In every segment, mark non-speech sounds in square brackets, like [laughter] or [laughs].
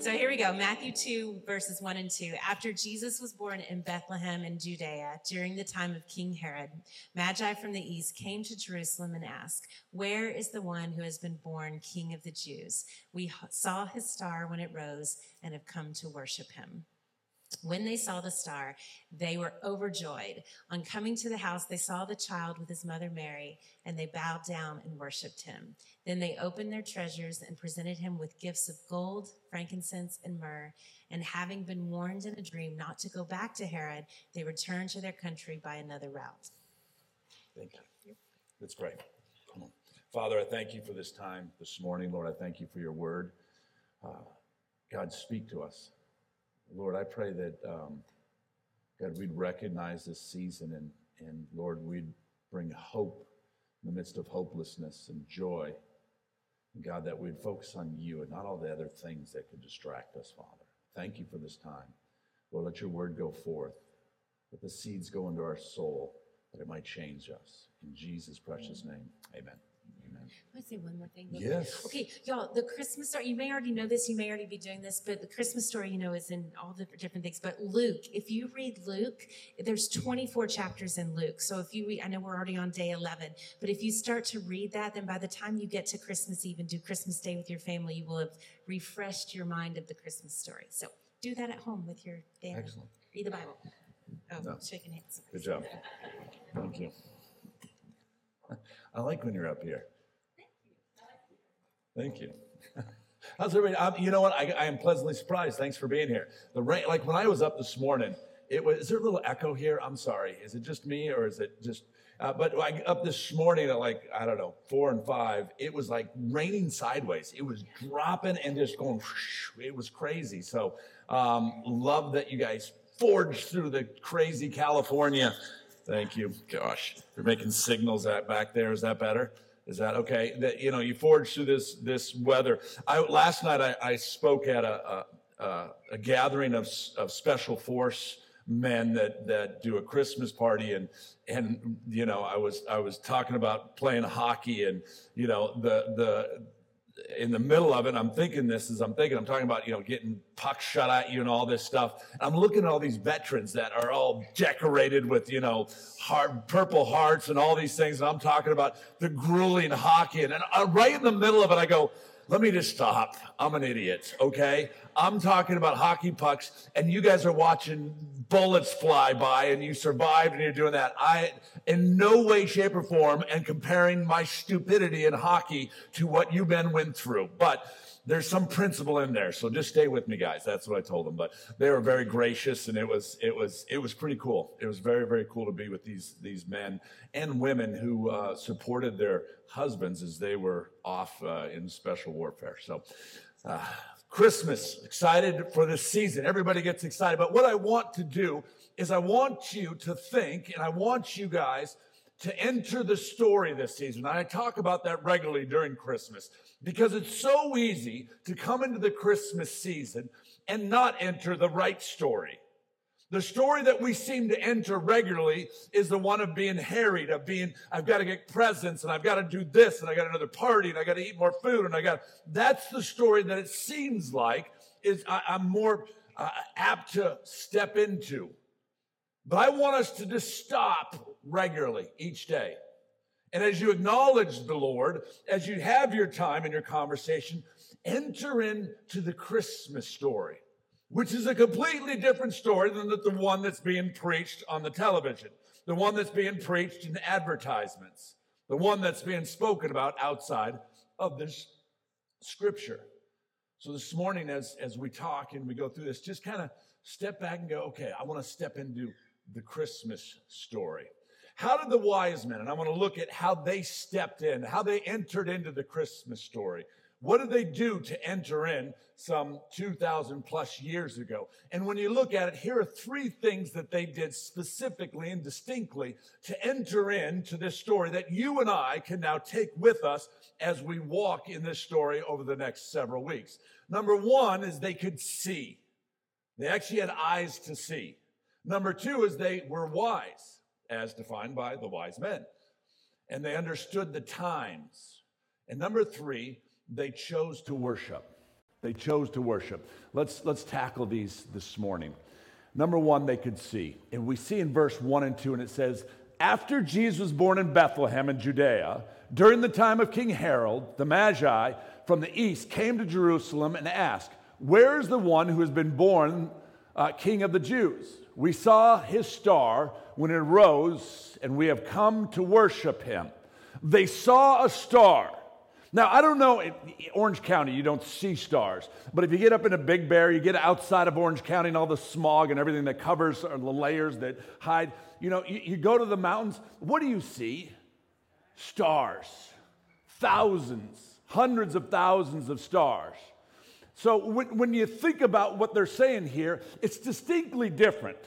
So here we go Matthew 2, verses 1 and 2. After Jesus was born in Bethlehem in Judea during the time of King Herod, Magi from the east came to Jerusalem and asked, Where is the one who has been born King of the Jews? We saw his star when it rose and have come to worship him. When they saw the star, they were overjoyed. On coming to the house, they saw the child with his mother Mary, and they bowed down and worshiped him. Then they opened their treasures and presented him with gifts of gold, frankincense, and myrrh. And having been warned in a dream not to go back to Herod, they returned to their country by another route. Thank you. That's great. Come on. Father, I thank you for this time this morning. Lord, I thank you for your word. Uh, God, speak to us. Lord, I pray that, um, God, we'd recognize this season and, and Lord, we'd bring hope in the midst of hopelessness and joy. And God, that we'd focus on you and not all the other things that could distract us, Father. Thank you for this time. Lord, let your word go forth. Let the seeds go into our soul that it might change us. In Jesus' precious name, amen. I say one more thing? Yes. Okay, y'all, the Christmas story, you may already know this, you may already be doing this, but the Christmas story, you know, is in all the different things. But Luke, if you read Luke, there's 24 chapters in Luke. So if you read, I know we're already on day 11, but if you start to read that, then by the time you get to Christmas Eve and do Christmas Day with your family, you will have refreshed your mind of the Christmas story. So do that at home with your family. Excellent. Read the Bible. Oh, No. shaking hands. Good job. Thank you. [laughs] I like when you're up here. Thank you. How's everybody? Um, you know what? I, I am pleasantly surprised. Thanks for being here. The rain, like when I was up this morning, it was. Is there a little echo here? I'm sorry. Is it just me or is it just? Uh, but up this morning at like I don't know four and five, it was like raining sideways. It was dropping and just going. It was crazy. So um, love that you guys forged through the crazy California. Thank you. Gosh, you're making signals that back there. Is that better? Is that okay? That you know, you forged through this this weather. I last night I, I spoke at a, a, a gathering of of special force men that that do a Christmas party and and you know I was I was talking about playing hockey and you know the the in the middle of it, I'm thinking this as I'm thinking, I'm talking about, you know, getting pucks shot at you and all this stuff. I'm looking at all these veterans that are all decorated with, you know, purple hearts and all these things. And I'm talking about the grueling hockey. And, and uh, right in the middle of it, I go, let me just stop. I'm an idiot, okay? I'm talking about hockey pucks, and you guys are watching bullets fly by, and you survived, and you're doing that. I, in no way, shape, or form, and comparing my stupidity in hockey to what you men went through. But there's some principle in there, so just stay with me, guys. That's what I told them. But they were very gracious, and it was it was it was pretty cool. It was very very cool to be with these these men and women who uh, supported their husbands as they were off uh, in special warfare. So. Uh, Christmas, excited for this season. Everybody gets excited. But what I want to do is I want you to think and I want you guys to enter the story this season. And I talk about that regularly during Christmas because it's so easy to come into the Christmas season and not enter the right story. The story that we seem to enter regularly is the one of being harried, of being, I've got to get presents and I've got to do this and I got another party and I got to eat more food and I got, that's the story that it seems like is I, am more uh, apt to step into. But I want us to just stop regularly each day. And as you acknowledge the Lord, as you have your time in your conversation, enter into the Christmas story which is a completely different story than the, one that's being preached on the television, the one that's being preached in advertisements, the one that's being spoken about outside of this scripture. So this morning, as, as we talk and we go through this, just kind of step back and go, okay, I want to step into the Christmas story. How did the wise men, and I want to look at how they stepped in, how they entered into the Christmas story. What did they do to enter in some 2,000 plus years ago? And when you look at it, here are three things that they did specifically and distinctly to enter into this story that you and I can now take with us as we walk in this story over the next several weeks. Number one is they could see. They actually had eyes to see. Number two is they were wise, as defined by the wise men. And they understood the times. And number three, they chose to worship. They chose to worship. Let's, let's tackle these this morning. Number one, they could see. And we see in verse one and two, and it says, After Jesus was born in Bethlehem in Judea, during the time of King Herod, the Magi from the east came to Jerusalem and asked, Where is the one who has been born uh, King of the Jews? We saw his star when it rose, and we have come to worship him. They saw a star. Now, I don't know, Orange County, you don't see stars. But if you get up in a Big Bear, you get outside of Orange County and all the smog and everything that covers or the layers that hide, you know, you, you go to the mountains, what do you see? Stars. Thousands, hundreds of thousands of stars. So when, when you think about what they're saying here, it's distinctly different.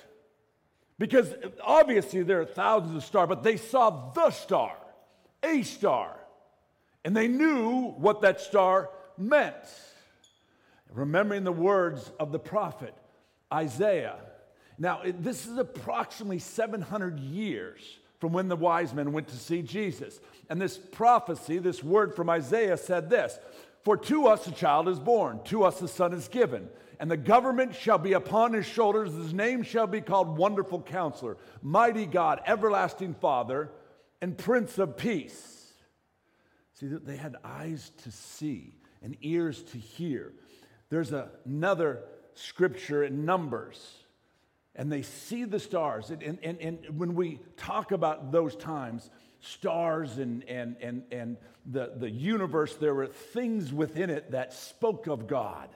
Because obviously there are thousands of stars, but they saw the star, a star. And they knew what that star meant. Remembering the words of the prophet Isaiah. Now, this is approximately 700 years from when the wise men went to see Jesus. And this prophecy, this word from Isaiah said this For to us a child is born, to us a son is given, and the government shall be upon his shoulders. His name shall be called Wonderful Counselor, Mighty God, Everlasting Father, and Prince of Peace. See, they had eyes to see and ears to hear. There's another scripture in Numbers, and they see the stars. And, and, and when we talk about those times, stars and, and, and, and the, the universe, there were things within it that spoke of God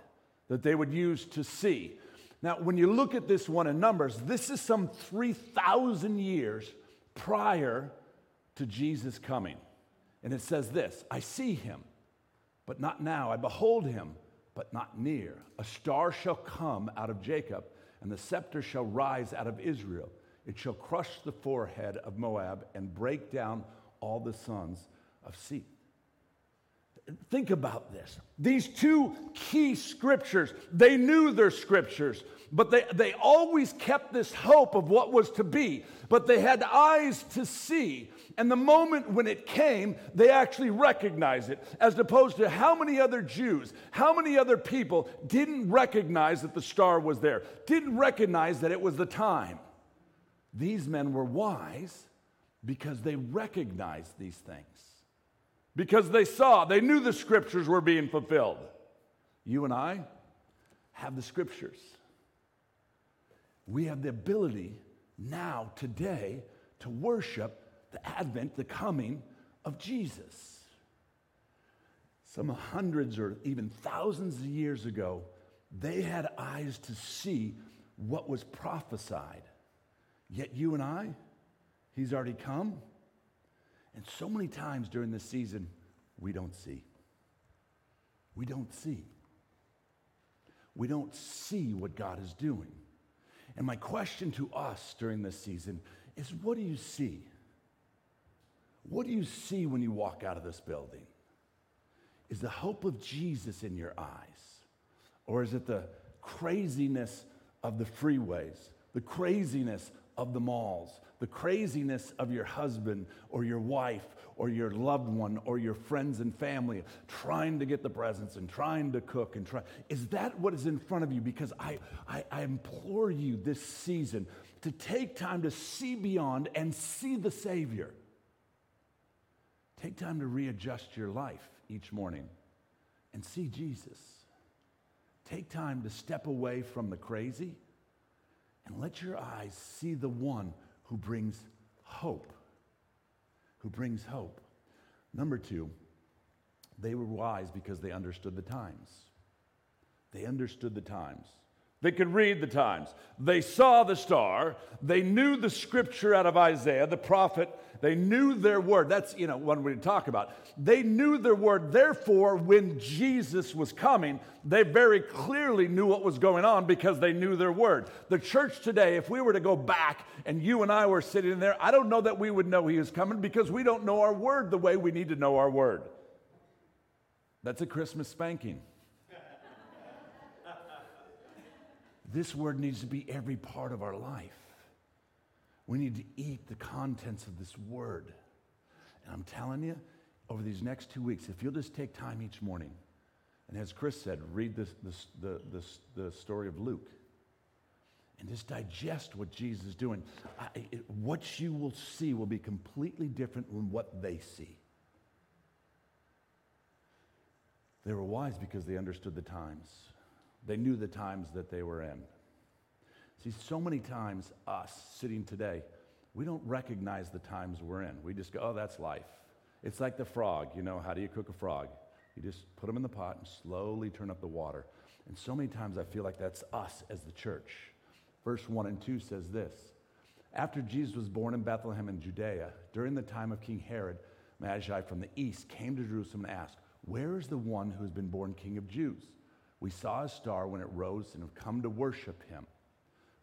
that they would use to see. Now, when you look at this one in Numbers, this is some 3,000 years prior to Jesus coming. And it says this I see him, but not now. I behold him, but not near. A star shall come out of Jacob, and the scepter shall rise out of Israel. It shall crush the forehead of Moab and break down all the sons of Seth think about this. These two key scriptures, they knew their scriptures, but they, they always kept this hope of what was to be. But they had eyes to see. And the moment when it came, they actually recognized it, as opposed to how many other Jews, how many other people didn't recognize that the star was there, didn't recognize that it was the time. These men were wise because they recognized these things because they saw, they knew the scriptures were being fulfilled. You and I have the scriptures. We have the ability now, today, to worship the advent, the coming of Jesus. Some hundreds or even thousands of years ago, they had eyes to see what was prophesied. Yet you and I, He's already come. And so many times during this season, we don't see. We don't see. We don't see what God is doing. And my question to us during this season is what do you see? What do you see when you walk out of this building? Is the hope of Jesus in your eyes? Or is it the craziness of the freeways, the craziness of the malls, the craziness of your husband or your wife or your loved one or your friends and family trying to get the presents and trying to cook and try is that what is in front of you? Because I, I, I implore you this season to take time to see beyond and see the savior. Take time to readjust your life each morning and see jesus. Take time to step away from the crazy and let your eyes see the one who brings hope. Who brings hope. Number two, they were wise because they understood the times. They understood the times. They could read the times. They saw the star. They knew the scripture out of Isaiah, the prophet. They knew their word. That's, you know, what we talk about. They knew their word. Therefore, when Jesus was coming, they very clearly knew what was going on because they knew their word. The church today, if we were to go back and you and I were sitting there, I don't know that we would know he was coming because we don't know our word the way we need to know our word. That's a Christmas spanking. This word needs to be every part of our life. We need to eat the contents of this word. And I'm telling you, over these next two weeks, if you'll just take time each morning, and as Chris said, read this, this, the, this, the story of Luke and just digest what Jesus is doing, I, it, what you will see will be completely different than what they see. They were wise because they understood the times. They knew the times that they were in. See, so many times, us sitting today, we don't recognize the times we're in. We just go, oh, that's life. It's like the frog. You know, how do you cook a frog? You just put them in the pot and slowly turn up the water. And so many times I feel like that's us as the church. Verse 1 and 2 says this After Jesus was born in Bethlehem in Judea, during the time of King Herod, Magi from the east came to Jerusalem and asked, Where is the one who has been born King of Jews? We saw a star when it rose and have come to worship him.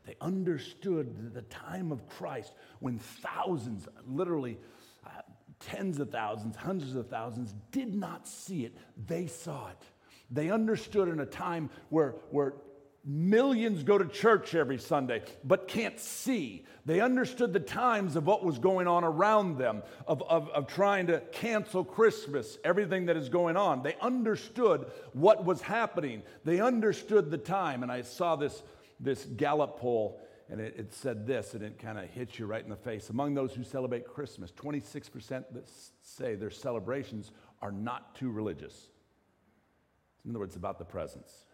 They understood the time of Christ when thousands, literally uh, tens of thousands, hundreds of thousands, did not see it. They saw it. They understood in a time where, where millions go to church every Sunday but can't see. They understood the times of what was going on around them, of, of, of trying to cancel Christmas, everything that is going on. They understood what was happening. They understood the time. And I saw this, this Gallup poll. And it, it said this, and it kind of hits you right in the face. Among those who celebrate Christmas, 26% that say their celebrations are not too religious. In other words, about the presents.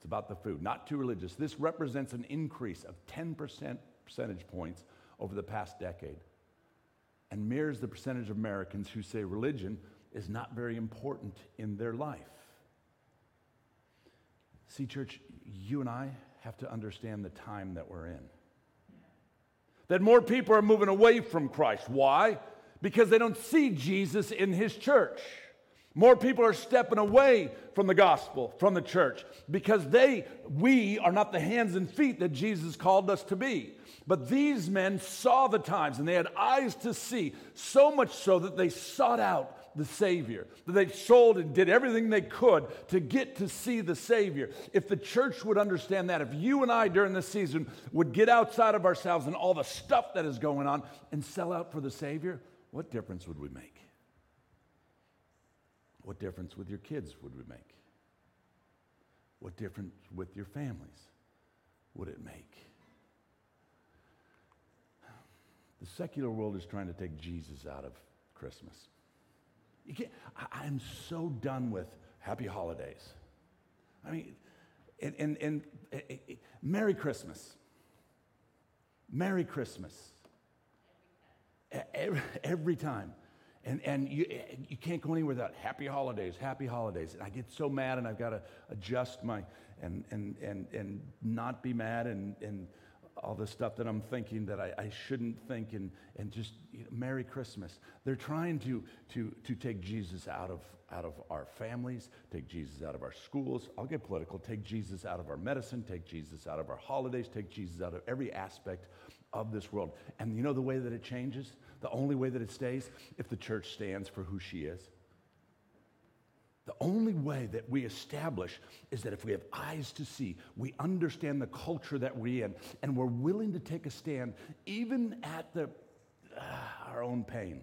It's about the food, not too religious. This represents an increase of 10% percentage points over the past decade and mirrors the percentage of Americans who say religion is not very important in their life. See, church, you and I have to understand the time that we're in. That more people are moving away from Christ. Why? Because they don't see Jesus in his church. More people are stepping away from the gospel, from the church, because they, we are not the hands and feet that Jesus called us to be. But these men saw the times and they had eyes to see, so much so that they sought out the Savior, that they sold and did everything they could to get to see the Savior. If the church would understand that, if you and I during this season would get outside of ourselves and all the stuff that is going on and sell out for the Savior, what difference would we make? What difference with your kids would we make? What difference with your families would it make? The secular world is trying to take Jesus out of Christmas. You can't, I, am so done with happy holidays. I mean, and, and, and, and eh, eh, Merry Christmas. Merry Christmas. Every, every time. And, and you, eh, you can't go anywhere without happy holidays, happy holidays. And I get so mad and I've got to adjust my, and, and, and, and not be mad and, and all the stuff that I'm thinking that I, I shouldn't think and, and just you know, Merry Christmas. They're trying to, to, to take Jesus out of, out of our families, take Jesus out of our schools. I'll get political. Take Jesus out of our medicine, take Jesus out of our holidays, take Jesus out of every aspect of this world. And you know the way that it changes? The only way that it stays? If the church stands for who she is. The only way that we establish is that if we have eyes to see, we understand the culture that we're in, and we're willing to take a stand even at the, uh, our own pain.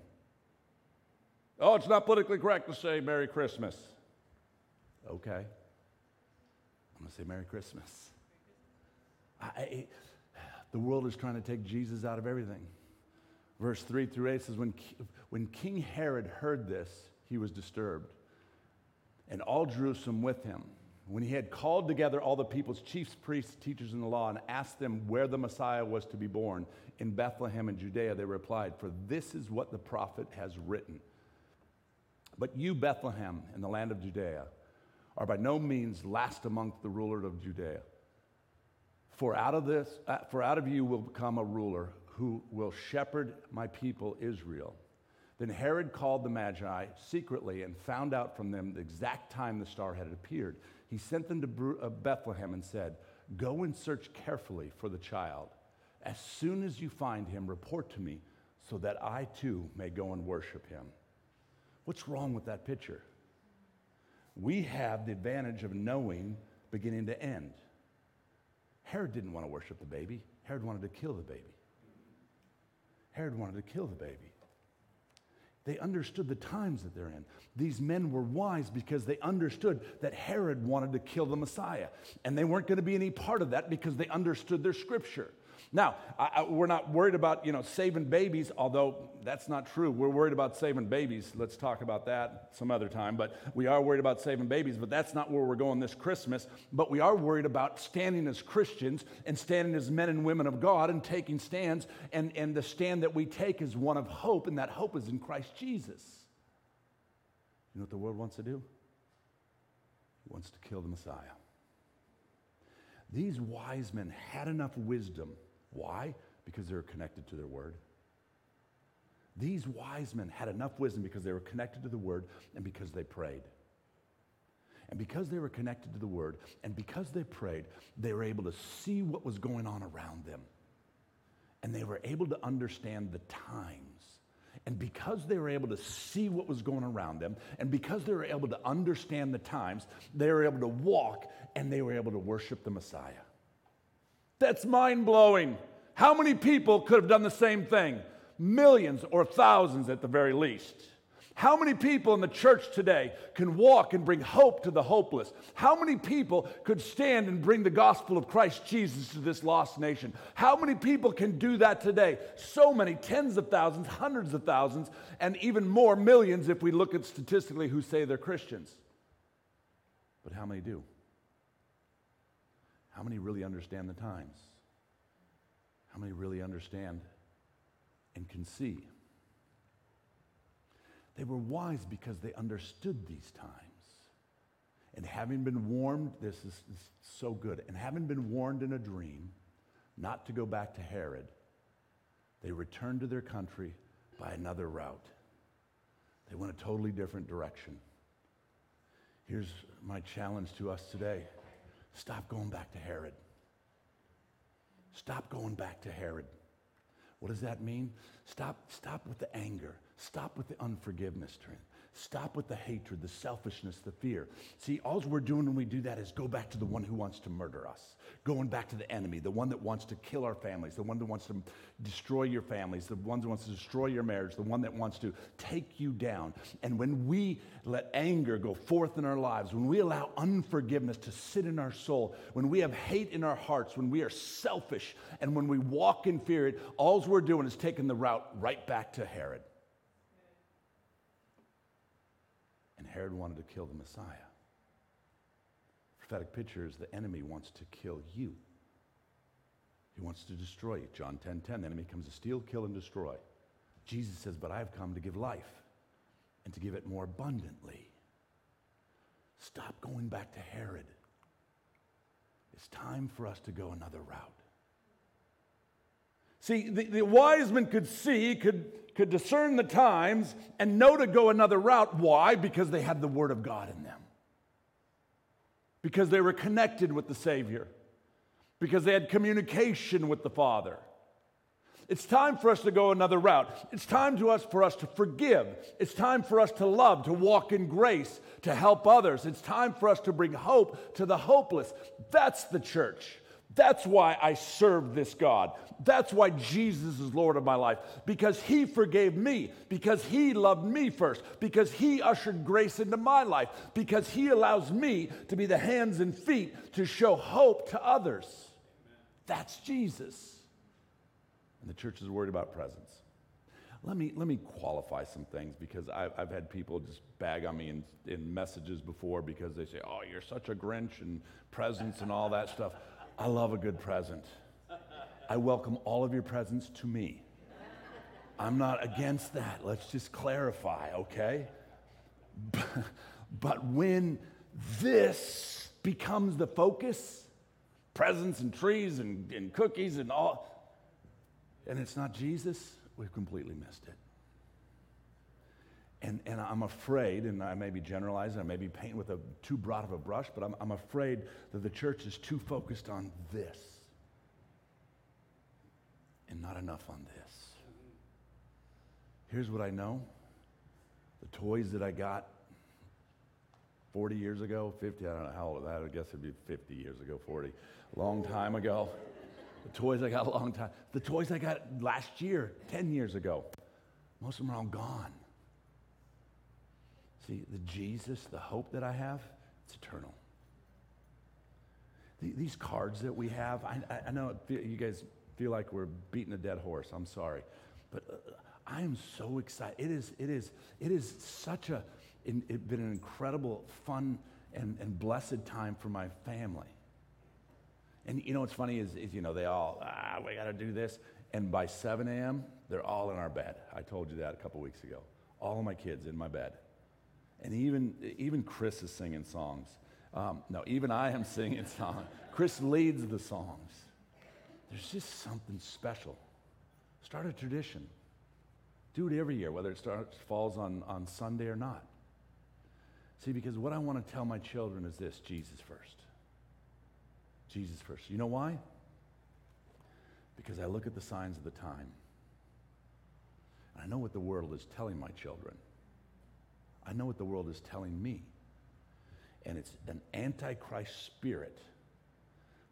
Oh, it's not politically correct to say Merry Christmas. Okay. I'm going to say Merry Christmas. I, the world is trying to take Jesus out of everything. Verse 3 through 8 says, when, when King Herod heard this, he was disturbed, and all Jerusalem with him. When he had called together all the people's chiefs, priests, teachers in the law, and asked them where the Messiah was to be born, in Bethlehem in Judea, they replied, For this is what the prophet has written. But you, Bethlehem, in the land of Judea, are by no means last among the rulers of Judea. For out of this, uh, for out of you will come a ruler who will shepherd my people Israel. Then Herod called the Magi secretly and found out from them the exact time the star had appeared. He sent them to uh, Bethlehem and said, Go and search carefully for the child. As soon as you find him, report to me so that I too may go and worship him. What's wrong with that picture? We have the advantage of knowing beginning to end. Herod didn't want to worship the baby, Herod wanted to kill the baby. Herod wanted to kill the baby. They understood the times that they're in. These men were wise because they understood that Herod wanted to kill the Messiah. And they weren't going to be any part of that because they understood their scripture. Now, I, I, we're not worried about, you know, saving babies, although that's not true. We're worried about saving babies. Let's talk about that some other time. But we are worried about saving babies, but that's not where we're going this Christmas. But we are worried about standing as Christians and standing as men and women of God and taking stands. And, and the stand that we take is one of hope, and that hope is in Christ Jesus. You know what the world wants to do? It wants to kill the Messiah. These wise men had enough wisdom why? Because they were connected to their word. These wise men had enough wisdom because they were connected to the word and because they prayed. And because they were connected to the word and because they prayed, they were able to see what was going on around them. And they were able to understand the times. And because they were able to see what was going around them, and because they were able to understand the times, they were able to walk and they were able to worship the Messiah. That's mind blowing. How many people could have done the same thing? Millions or thousands at the very least. How many people in the church today can walk and bring hope to the hopeless? How many people could stand and bring the gospel of Christ Jesus to this lost nation? How many people can do that today? So many, tens of thousands, hundreds of thousands, and even more millions if we look at statistically who say they're Christians. But how many do? How many really understand the times? How many really understand and can see? They were wise because they understood these times. And having been warned, this is, is so good, and having been warned in a dream not to go back to Herod, they returned to their country by another route. They went a totally different direction. Here's my challenge to us today Stop going back to Herod. Stop going back to Herod. What does that mean? Stop, stop with the anger. Stop with the unforgiveness, Trent. Stop with the hatred, the selfishness, the fear. See, all we're doing when we do that is go back to the one who wants to murder us, going back to the enemy, the one that wants to kill our families, the one that wants to destroy your families, the one that wants to destroy your marriage, the one that wants to take you down. And when we let anger go forth in our lives, when we allow unforgiveness to sit in our soul, when we have hate in our hearts, when we are selfish, and when we walk in fear, all we're doing is taking the route right back to Herod. And Herod wanted to kill the Messiah. Prophetic picture is the enemy wants to kill you. He wants to destroy you. John 10 10, the enemy comes to steal, kill, and destroy. Jesus says, But I have come to give life and to give it more abundantly. Stop going back to Herod. It's time for us to go another route. See, the, the wise men could see, could, could discern the times, and know to go another route. Why? Because they had the Word of God in them. Because they were connected with the Savior. Because they had communication with the Father. It's time for us to go another route. It's time to us for us to forgive. It's time for us to love, to walk in grace, to help others. It's time for us to bring hope to the hopeless. That's the church. That's why I serve this God. That's why Jesus is Lord of my life. Because He forgave me. Because He loved me first. Because He ushered grace into my life. Because He allows me to be the hands and feet to show hope to others. That's Jesus. And the church is worried about presence. Let me, let me qualify some things because I've, I've had people just bag on me in, in messages before because they say, oh, you're such a Grinch and presents and all that stuff. I love a good present. I welcome all of your presents to me. I'm not against that. Let's just clarify, okay? [laughs] But when this becomes the focus, presents and trees and, and cookies and all, and it's not Jesus, we've completely missed it. And, and I'm afraid, and I may be generalizing, I may be painting with a too broad of a brush, but I'm, I'm afraid that the church is too focused on this and not enough on this. Here's what I know the toys that I got 40 years ago, 50, I don't know how old that, I guess it'd be 50 years ago, 40, a long time ago. The toys I got a long time, the toys I got last year, 10 years ago, most of them are all gone. See, the Jesus, the hope that I have, it's eternal. These cards that we have, I, I know you guys feel like we're beating a dead horse. I'm sorry. But uh, I am so excited. It is, it is, it is such a, it, been an incredible, fun, and, and blessed time for my family. And you know what's funny is, is you know, they all, ah, we got to do this. And by 7 a.m., they're all in our bed. I told you that a couple weeks ago. All of my kids in my bed. And even, even Chris is singing songs. Um, no, even I am [laughs] singing songs. Chris leads the songs. There's just something special. Start a tradition. Do it every year, whether it starts, falls on, on Sunday or not. See, because what I want to tell my children is this Jesus first. Jesus first. You know why? Because I look at the signs of the time. And I know what the world is telling my children. I know what the world is telling me. And it's an antichrist spirit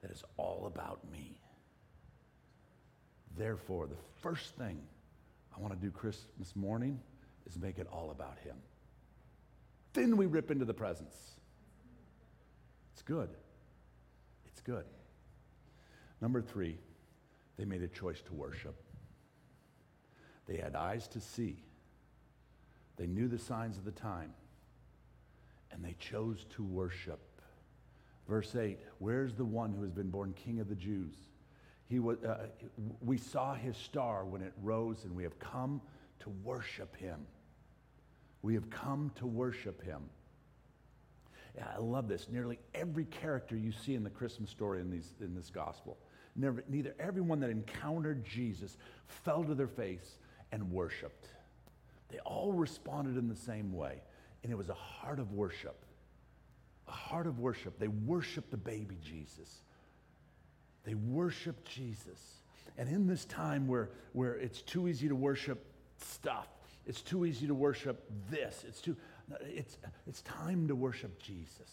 that is all about me. Therefore, the first thing I want to do Christmas morning is make it all about Him. Then we rip into the presents. It's good. It's good. Number three, they made a choice to worship. They had eyes to see they knew the signs of the time, and they chose to worship. Verse 8 Where's the one who has been born king of the Jews? He was, uh, we saw his star when it rose, and we have come to worship him. We have come to worship him. Yeah, I love this. Nearly every character you see in the Christmas story in, these, in this gospel, never, neither everyone that encountered Jesus fell to their face and worshiped. They all responded in the same way. And it was a heart of worship. A heart of worship. They worshiped the baby Jesus. They worshiped Jesus. And in this time where, where it's too easy to worship stuff, it's too easy to worship this, it's, too, it's, it's time to worship Jesus.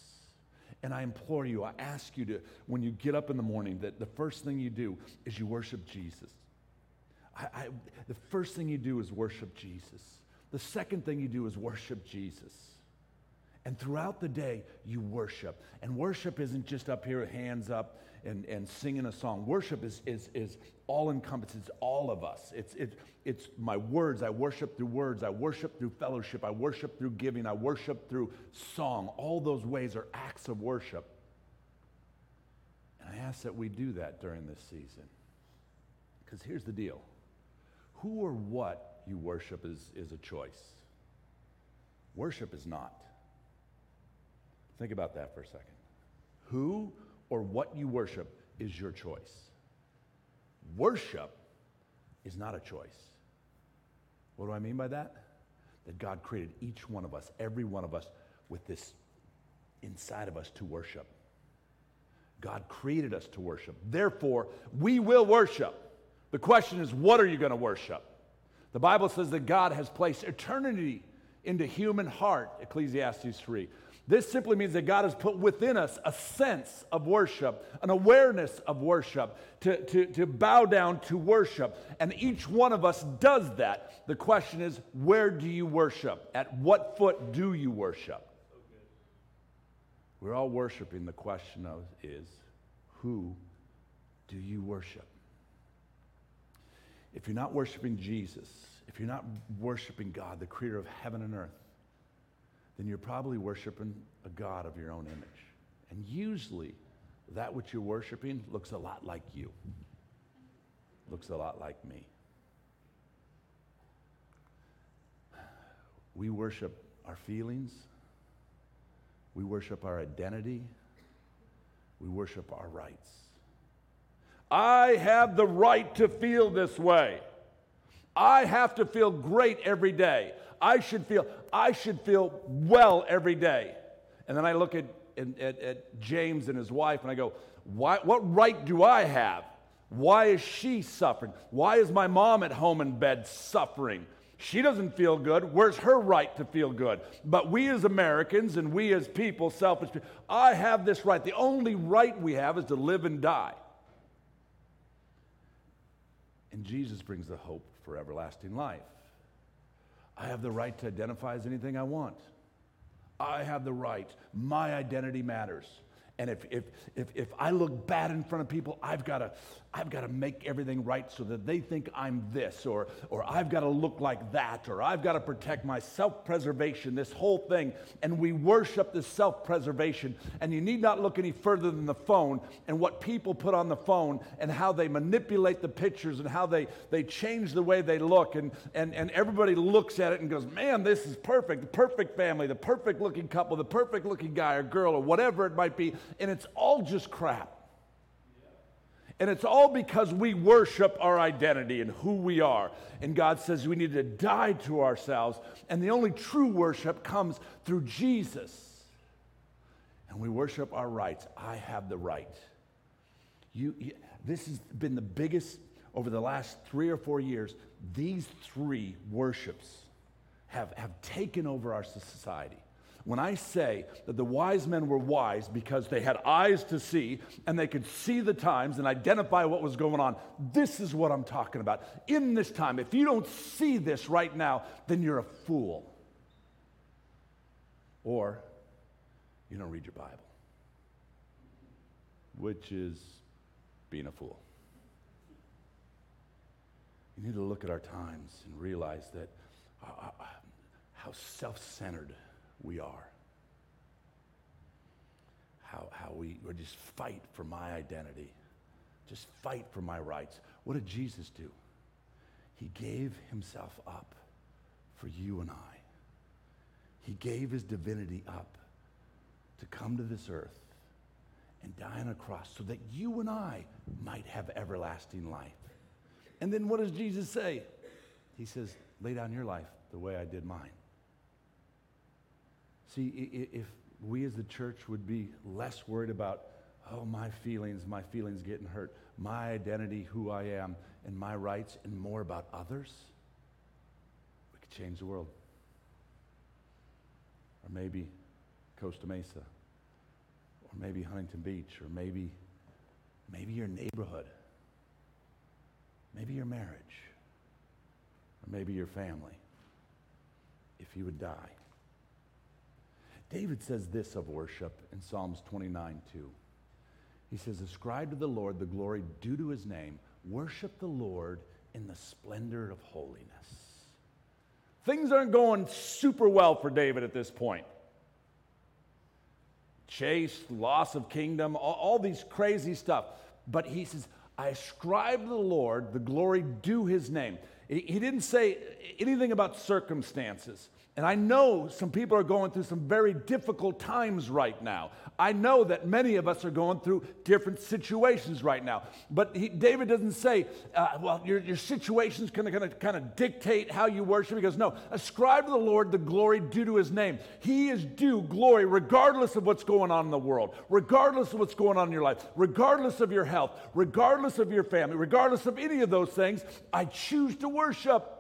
And I implore you, I ask you to, when you get up in the morning, that the first thing you do is you worship Jesus. I, I, the first thing you do is worship Jesus. The second thing you do is worship Jesus. And throughout the day, you worship. And worship isn't just up here, hands up, and, and singing a song. Worship is, is, is all encompassing, it's all of us. It's, it, it's my words. I worship through words. I worship through fellowship. I worship through giving. I worship through song. All those ways are acts of worship. And I ask that we do that during this season. Because here's the deal who or what you worship is, is a choice. Worship is not. Think about that for a second. Who or what you worship is your choice. Worship is not a choice. What do I mean by that? That God created each one of us, every one of us, with this inside of us to worship. God created us to worship. Therefore, we will worship. The question is, what are you going to worship? The Bible says that God has placed eternity into human heart, Ecclesiastes 3. This simply means that God has put within us a sense of worship, an awareness of worship, to, to, to bow down to worship. And each one of us does that. The question is, where do you worship? At what foot do you worship? We're all worshiping. The question of is, who do you worship? If you're not worshiping Jesus, if you're not worshiping God, the creator of heaven and earth, then you're probably worshiping a God of your own image. And usually, that which you're worshiping looks a lot like you, looks a lot like me. We worship our feelings, we worship our identity, we worship our rights. I have the right to feel this way. I have to feel great every day. I should feel, I should feel well every day. And then I look at, at, at James and his wife and I go, Why, what right do I have? Why is she suffering? Why is my mom at home in bed suffering? She doesn't feel good. Where's her right to feel good? But we as Americans and we as people, selfish people, I have this right. The only right we have is to live and die. And Jesus brings the hope for everlasting life. I have the right to identify as anything I want. I have the right. My identity matters. And if, if, if, if I look bad in front of people, I've got to I've got to make everything right so that they think I'm this, or, or I've got to look like that, or I've got to protect my self preservation, this whole thing. And we worship this self preservation. And you need not look any further than the phone and what people put on the phone and how they manipulate the pictures and how they, they change the way they look. And, and, and everybody looks at it and goes, man, this is perfect. The perfect family, the perfect looking couple, the perfect looking guy or girl, or whatever it might be. And it's all just crap. And it's all because we worship our identity and who we are. And God says we need to die to ourselves. And the only true worship comes through Jesus. And we worship our rights. I have the right. You, you, this has been the biggest, over the last three or four years, these three worships have, have taken over our society when I say that the wise men were wise because they had eyes to see and they could see the times and identify what was going on, this is what I'm talking about. In this time, if you don't see this right now, then you're a fool. Or you don't read your Bible, which is being a fool. You need to look at our times and realize that uh, uh how self centered we are. How, how we or just fight for my identity, just fight for my rights. What did Jesus do? He gave himself up for you and I. He gave his divinity up to come to this earth and die on a cross so that you and I might have everlasting life. And then what does Jesus say? He says, lay down your life the way I did mine. See, if we as the church would be less worried about, oh, my feelings, my feelings getting hurt, my identity, who I am, and my rights, and more about others, we could change the world. Or maybe Costa Mesa, or maybe Huntington Beach, or maybe, maybe your neighborhood, maybe your marriage, or maybe your family, if you would die. David says this of worship in Psalms 29 2. He says, Ascribe to the Lord the glory due to his name, worship the Lord in the splendor of holiness. Things aren't going super well for David at this point. Chase, loss of kingdom, all, all these crazy stuff. But he says, I ascribe to the Lord the glory due his name. He didn't say anything about circumstances. And I know some people are going through some very difficult times right now. I know that many of us are going through different situations right now. But he, David doesn't say, uh, well, your, your situation is going to kind of dictate how you worship. He goes, no, ascribe to the Lord the glory due to his name. He is due glory regardless of what's going on in the world, regardless of what's going on in your life, regardless of your health, regardless of your family, regardless of any of those things. I choose to worship.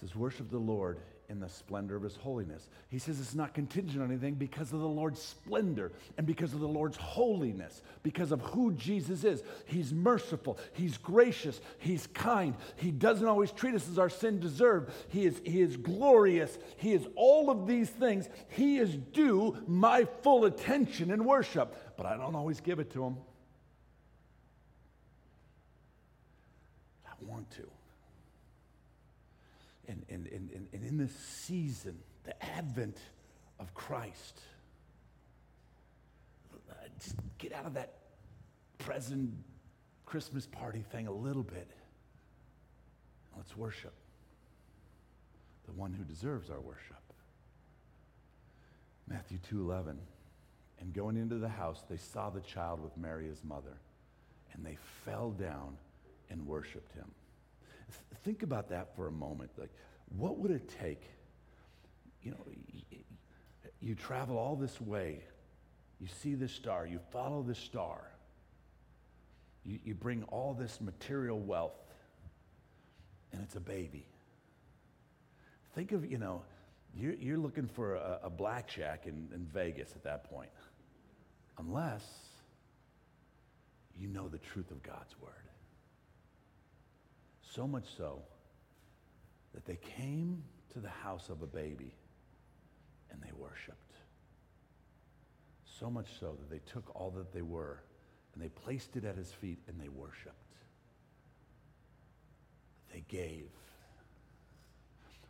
Says, Worship the Lord in the splendor of his holiness. He says it's not contingent on anything because of the Lord's splendor and because of the Lord's holiness, because of who Jesus is. He's merciful, he's gracious, he's kind. He doesn't always treat us as our sin deserved. He is, he is glorious. He is all of these things. He is due my full attention and worship, but I don't always give it to him. I want to and, and, and, and in this season, the advent of Christ, uh, just get out of that present Christmas party thing a little bit. Let's worship the one who deserves our worship. Matthew 2:11 And going into the house, they saw the child with Mary, his mother, and they fell down and worshiped him. Th- think about that for a moment. Like, what would it take? You know, you travel all this way, you see this star, you follow this star, you, you bring all this material wealth, and it's a baby. Think of, you know, you're, you're looking for a, a blackjack in, in Vegas at that point, unless you know the truth of God's word. So much so that they came to the house of a baby and they worshiped. So much so that they took all that they were and they placed it at his feet and they worshiped. They gave.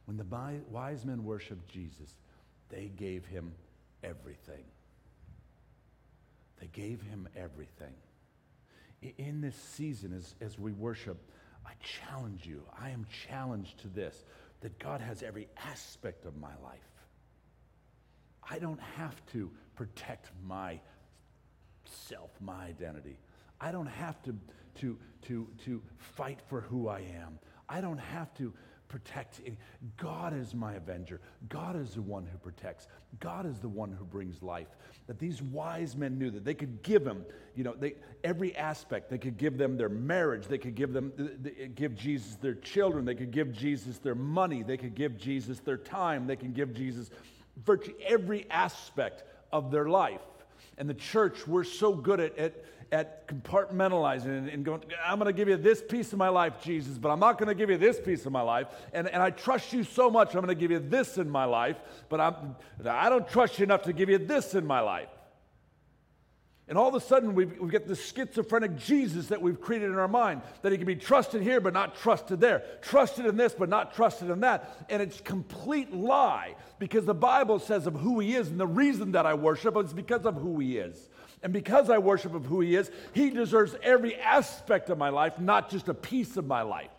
When the wise men worshiped Jesus, they gave him everything. They gave him everything. In this season, as, as we worship, I challenge you, I am challenged to this that God has every aspect of my life. I don't have to protect my self, my identity. I don't have to, to, to, to fight for who I am. I don't have to protect. God is my avenger. God is the one who protects. God is the one who brings life. That these wise men knew that they could give him, you know, they, every aspect. They could give them their marriage. They could give them, give Jesus their children. They could give Jesus their money. They could give Jesus their time. They can give Jesus virtually every aspect of their life. And the church, we're so good at, at at compartmentalizing and, and going, I'm going to give you this piece of my life, Jesus, but I'm not going to give you this piece of my life. And, and I trust you so much, I'm going to give you this in my life, but I'm, I don't trust you enough to give you this in my life. And all of a sudden, we we get this schizophrenic Jesus that we've created in our mind that he can be trusted here, but not trusted there. Trusted in this, but not trusted in that. And it's complete lie because the Bible says of who he is. And the reason that I worship is because of who he is. And because I worship of who He is, He deserves every aspect of my life, not just a piece of my life.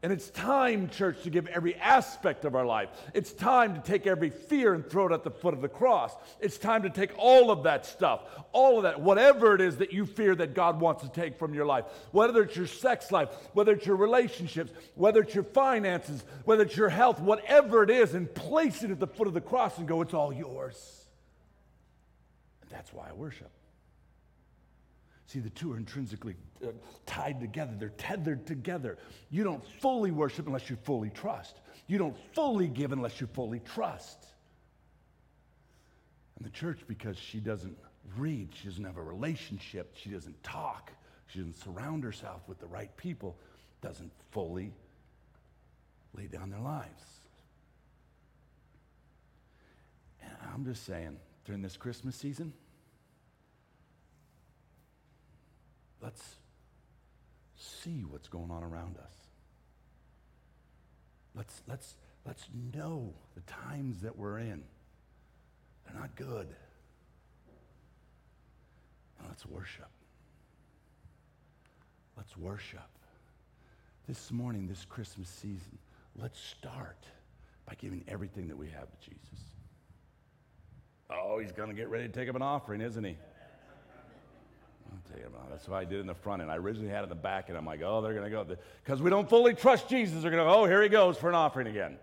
And it's time, church, to give every aspect of our life. It's time to take every fear and throw it at the foot of the cross. It's time to take all of that stuff, all of that, whatever it is that you fear that God wants to take from your life, whether it's your sex life, whether it's your relationships, whether it's your finances, whether it's your health, whatever it is, and place it at the foot of the cross and go, it's all yours. That's why I worship. See, the two are intrinsically uh, tied together, they're tethered together. You don't fully worship unless you fully trust. You don't fully give unless you fully trust. And the church, because she doesn't read, she doesn't have a relationship, she doesn't talk, she doesn't surround herself with the right people, doesn't fully lay down their lives. And I'm just saying, during this Christmas season? Let's see what's going on around us. Let's, let's, let's know the times that we're in. They're not good. let's worship. Let's worship. This morning, this Christmas season, let's start by giving everything that we have to Jesus. Oh, he's going to get ready to take up an offering, isn't he? I'll tell you about That's what I did in the front end. I originally had it in the back, and I'm like, oh, they're going to go. Because we don't fully trust Jesus. They're going to go, oh, here he goes for an offering again.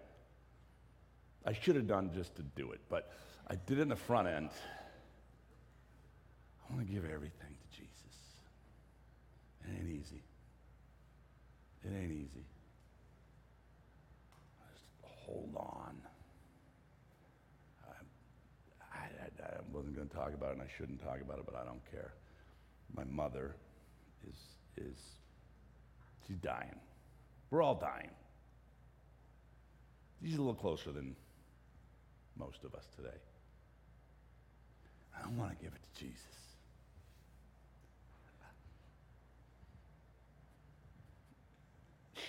I should have done just to do it, but I did it in the front end. I want to give everything to Jesus. It ain't easy. It ain't easy. Just hold on. I wasn't going to talk about it, and I shouldn't talk about it, but I don't care. My mother is, is she's dying. We're all dying. She's a little closer than most of us today. I want to give it to Jesus.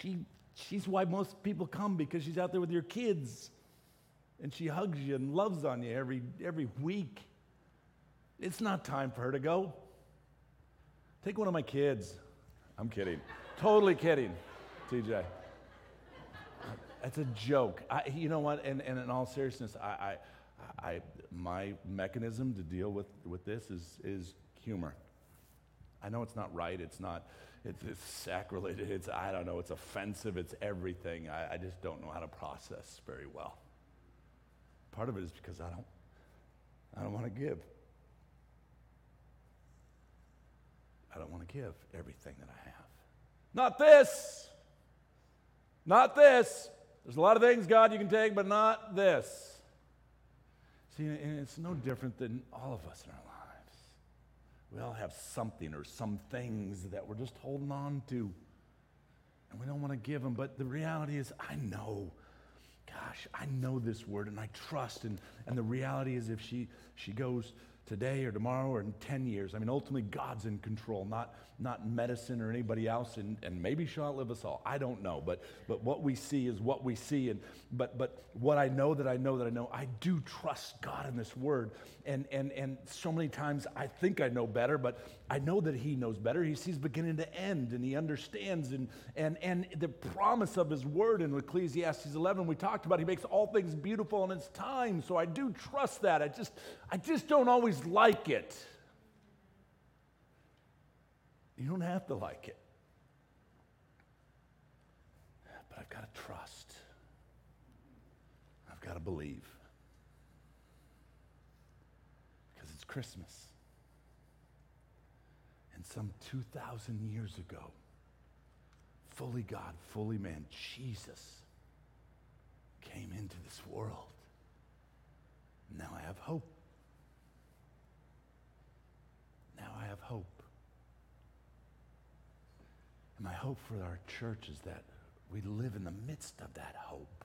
She, she's why most people come because she's out there with your kids and she hugs you and loves on you every, every week. It's not time for her to go. Take one of my kids. I'm kidding. totally kidding, TJ. That's a joke. I, you know what? And, and in all seriousness, I, I, I, my mechanism to deal with, with this is, is humor. I know it's not right. It's not, it's, it's sacrilegious. It's, I don't know, it's offensive. It's everything. I, I just don't know how to process very well. Part of it is because I don't, I don't want to give. I don't want to give everything that I have. Not this. Not this. There's a lot of things, God, you can take, but not this. See, and it's no different than all of us in our lives. We all have something or some things that we're just holding on to, and we don't want to give them. But the reality is, I know gosh, I know this word and I trust. And, and the reality is, if she, she goes today or tomorrow or in 10 years. I mean, ultimately, God's in control, not, not medicine or anybody else. And, and maybe she'll outlive us all. I don't know. But, but what we see is what we see. And, but, but what I know that I know that I know, I do trust God in this word. And, and, and so many times I think I know better, but I know that He knows better. He sees beginning to end and He understands. And, and, and the promise of His word in Ecclesiastes 11, we talked about, He makes all things beautiful in its time. So I do trust that. I just, I just don't always like it. You don't have to like it. But I've got to trust. I've got to believe. Because it's Christmas. And some 2,000 years ago, fully God, fully man, Jesus came into this world. Now I have hope. Now I have hope. And my hope for our church is that we live in the midst of that hope.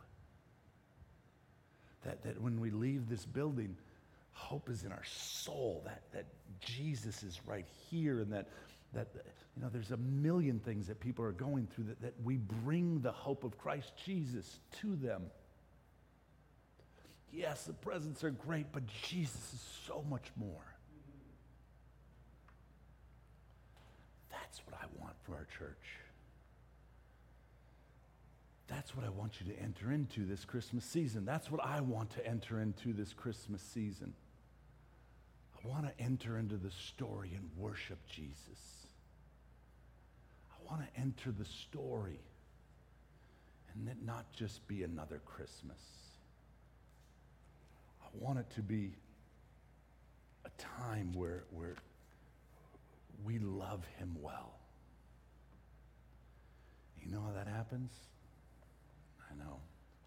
That, that when we leave this building, hope is in our soul, that, that Jesus is right here, and that, that you know, there's a million things that people are going through that, that we bring the hope of Christ Jesus to them. Yes, the presents are great, but Jesus is so much more. That's what I our church. That's what I want you to enter into this Christmas season. That's what I want to enter into this Christmas season. I want to enter into the story and worship Jesus. I want to enter the story and it not just be another Christmas. I want it to be a time where, where we love him well. You know how that happens? I know.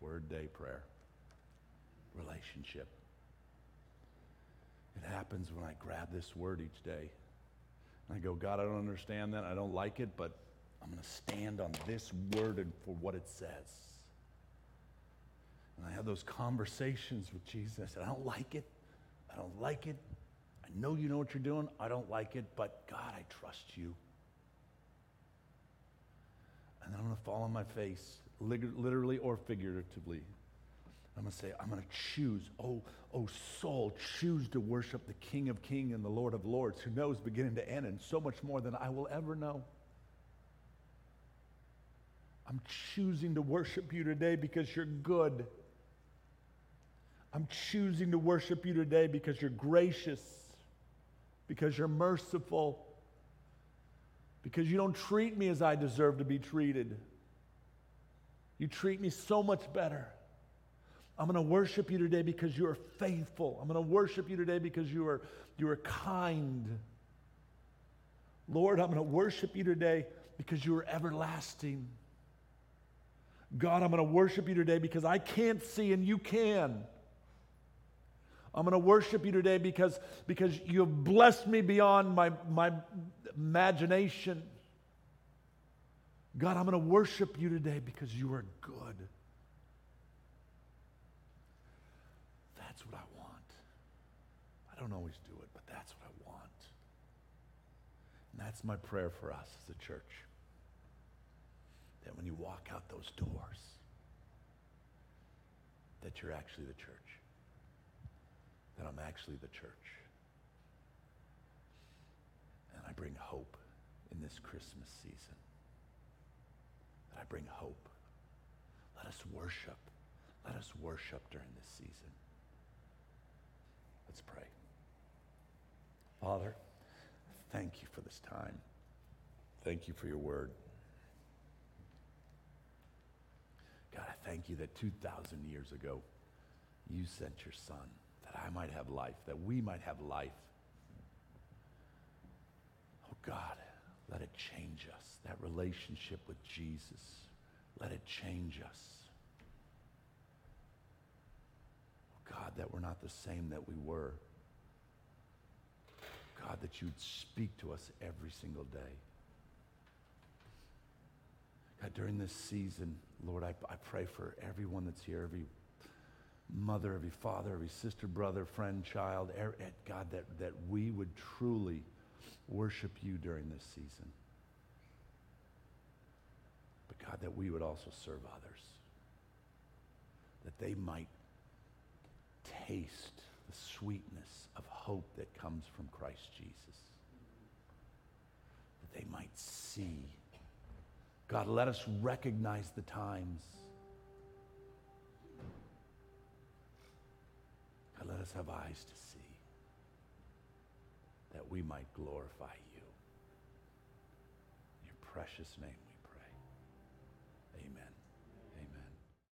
Word day prayer. Relationship. It happens when I grab this word each day. And I go, God, I don't understand that. I don't like it, but I'm going to stand on this word and for what it says. And I have those conversations with Jesus. I said, I don't like it. I don't like it. I know you know what you're doing. I don't like it, but God, I trust you. And then I'm going to fall on my face, literally or figuratively. I'm going to say, I'm going to choose, oh, oh soul, choose to worship the King of Kings and the Lord of Lords, who knows beginning to end and so much more than I will ever know. I'm choosing to worship you today because you're good. I'm choosing to worship you today because you're gracious because you're merciful, because you don't treat me as I deserve to be treated. You treat me so much better. I'm going to worship you today because you are faithful. I'm going to worship you today because you are, you are kind. Lord, I'm going to worship you today because you are everlasting. God, I'm going to worship you today because I can't see and you can. I'm going to worship you today because, because you have blessed me beyond my, my imagination. God, I'm going to worship you today because you are good. That's what I want. I don't always do it, but that's what I want. And that's my prayer for us as a church. That when you walk out those doors, that you're actually the church that I'm actually the church. And I bring hope in this Christmas season. That I bring hope. Let us worship. Let us worship during this season. Let's pray. Father, thank you for this time. Thank you for your word. God, I thank you that 2,000 years ago, you sent your son that I might have life, that we might have life. Oh God, let it change us. That relationship with Jesus, let it change us. Oh God, that we're not the same that we were. God, that you'd speak to us every single day. God, during this season, Lord, I, I pray for everyone that's here, every mother, every father, every sister, brother, friend, child, er, eh, God, that, that we would truly worship you during this season. But God, that we would also serve others, that they might taste the sweetness of hope that comes from Christ Jesus, that they might see. God, let us recognize the times. God, let us have eyes to see that we might glorify you. In your precious name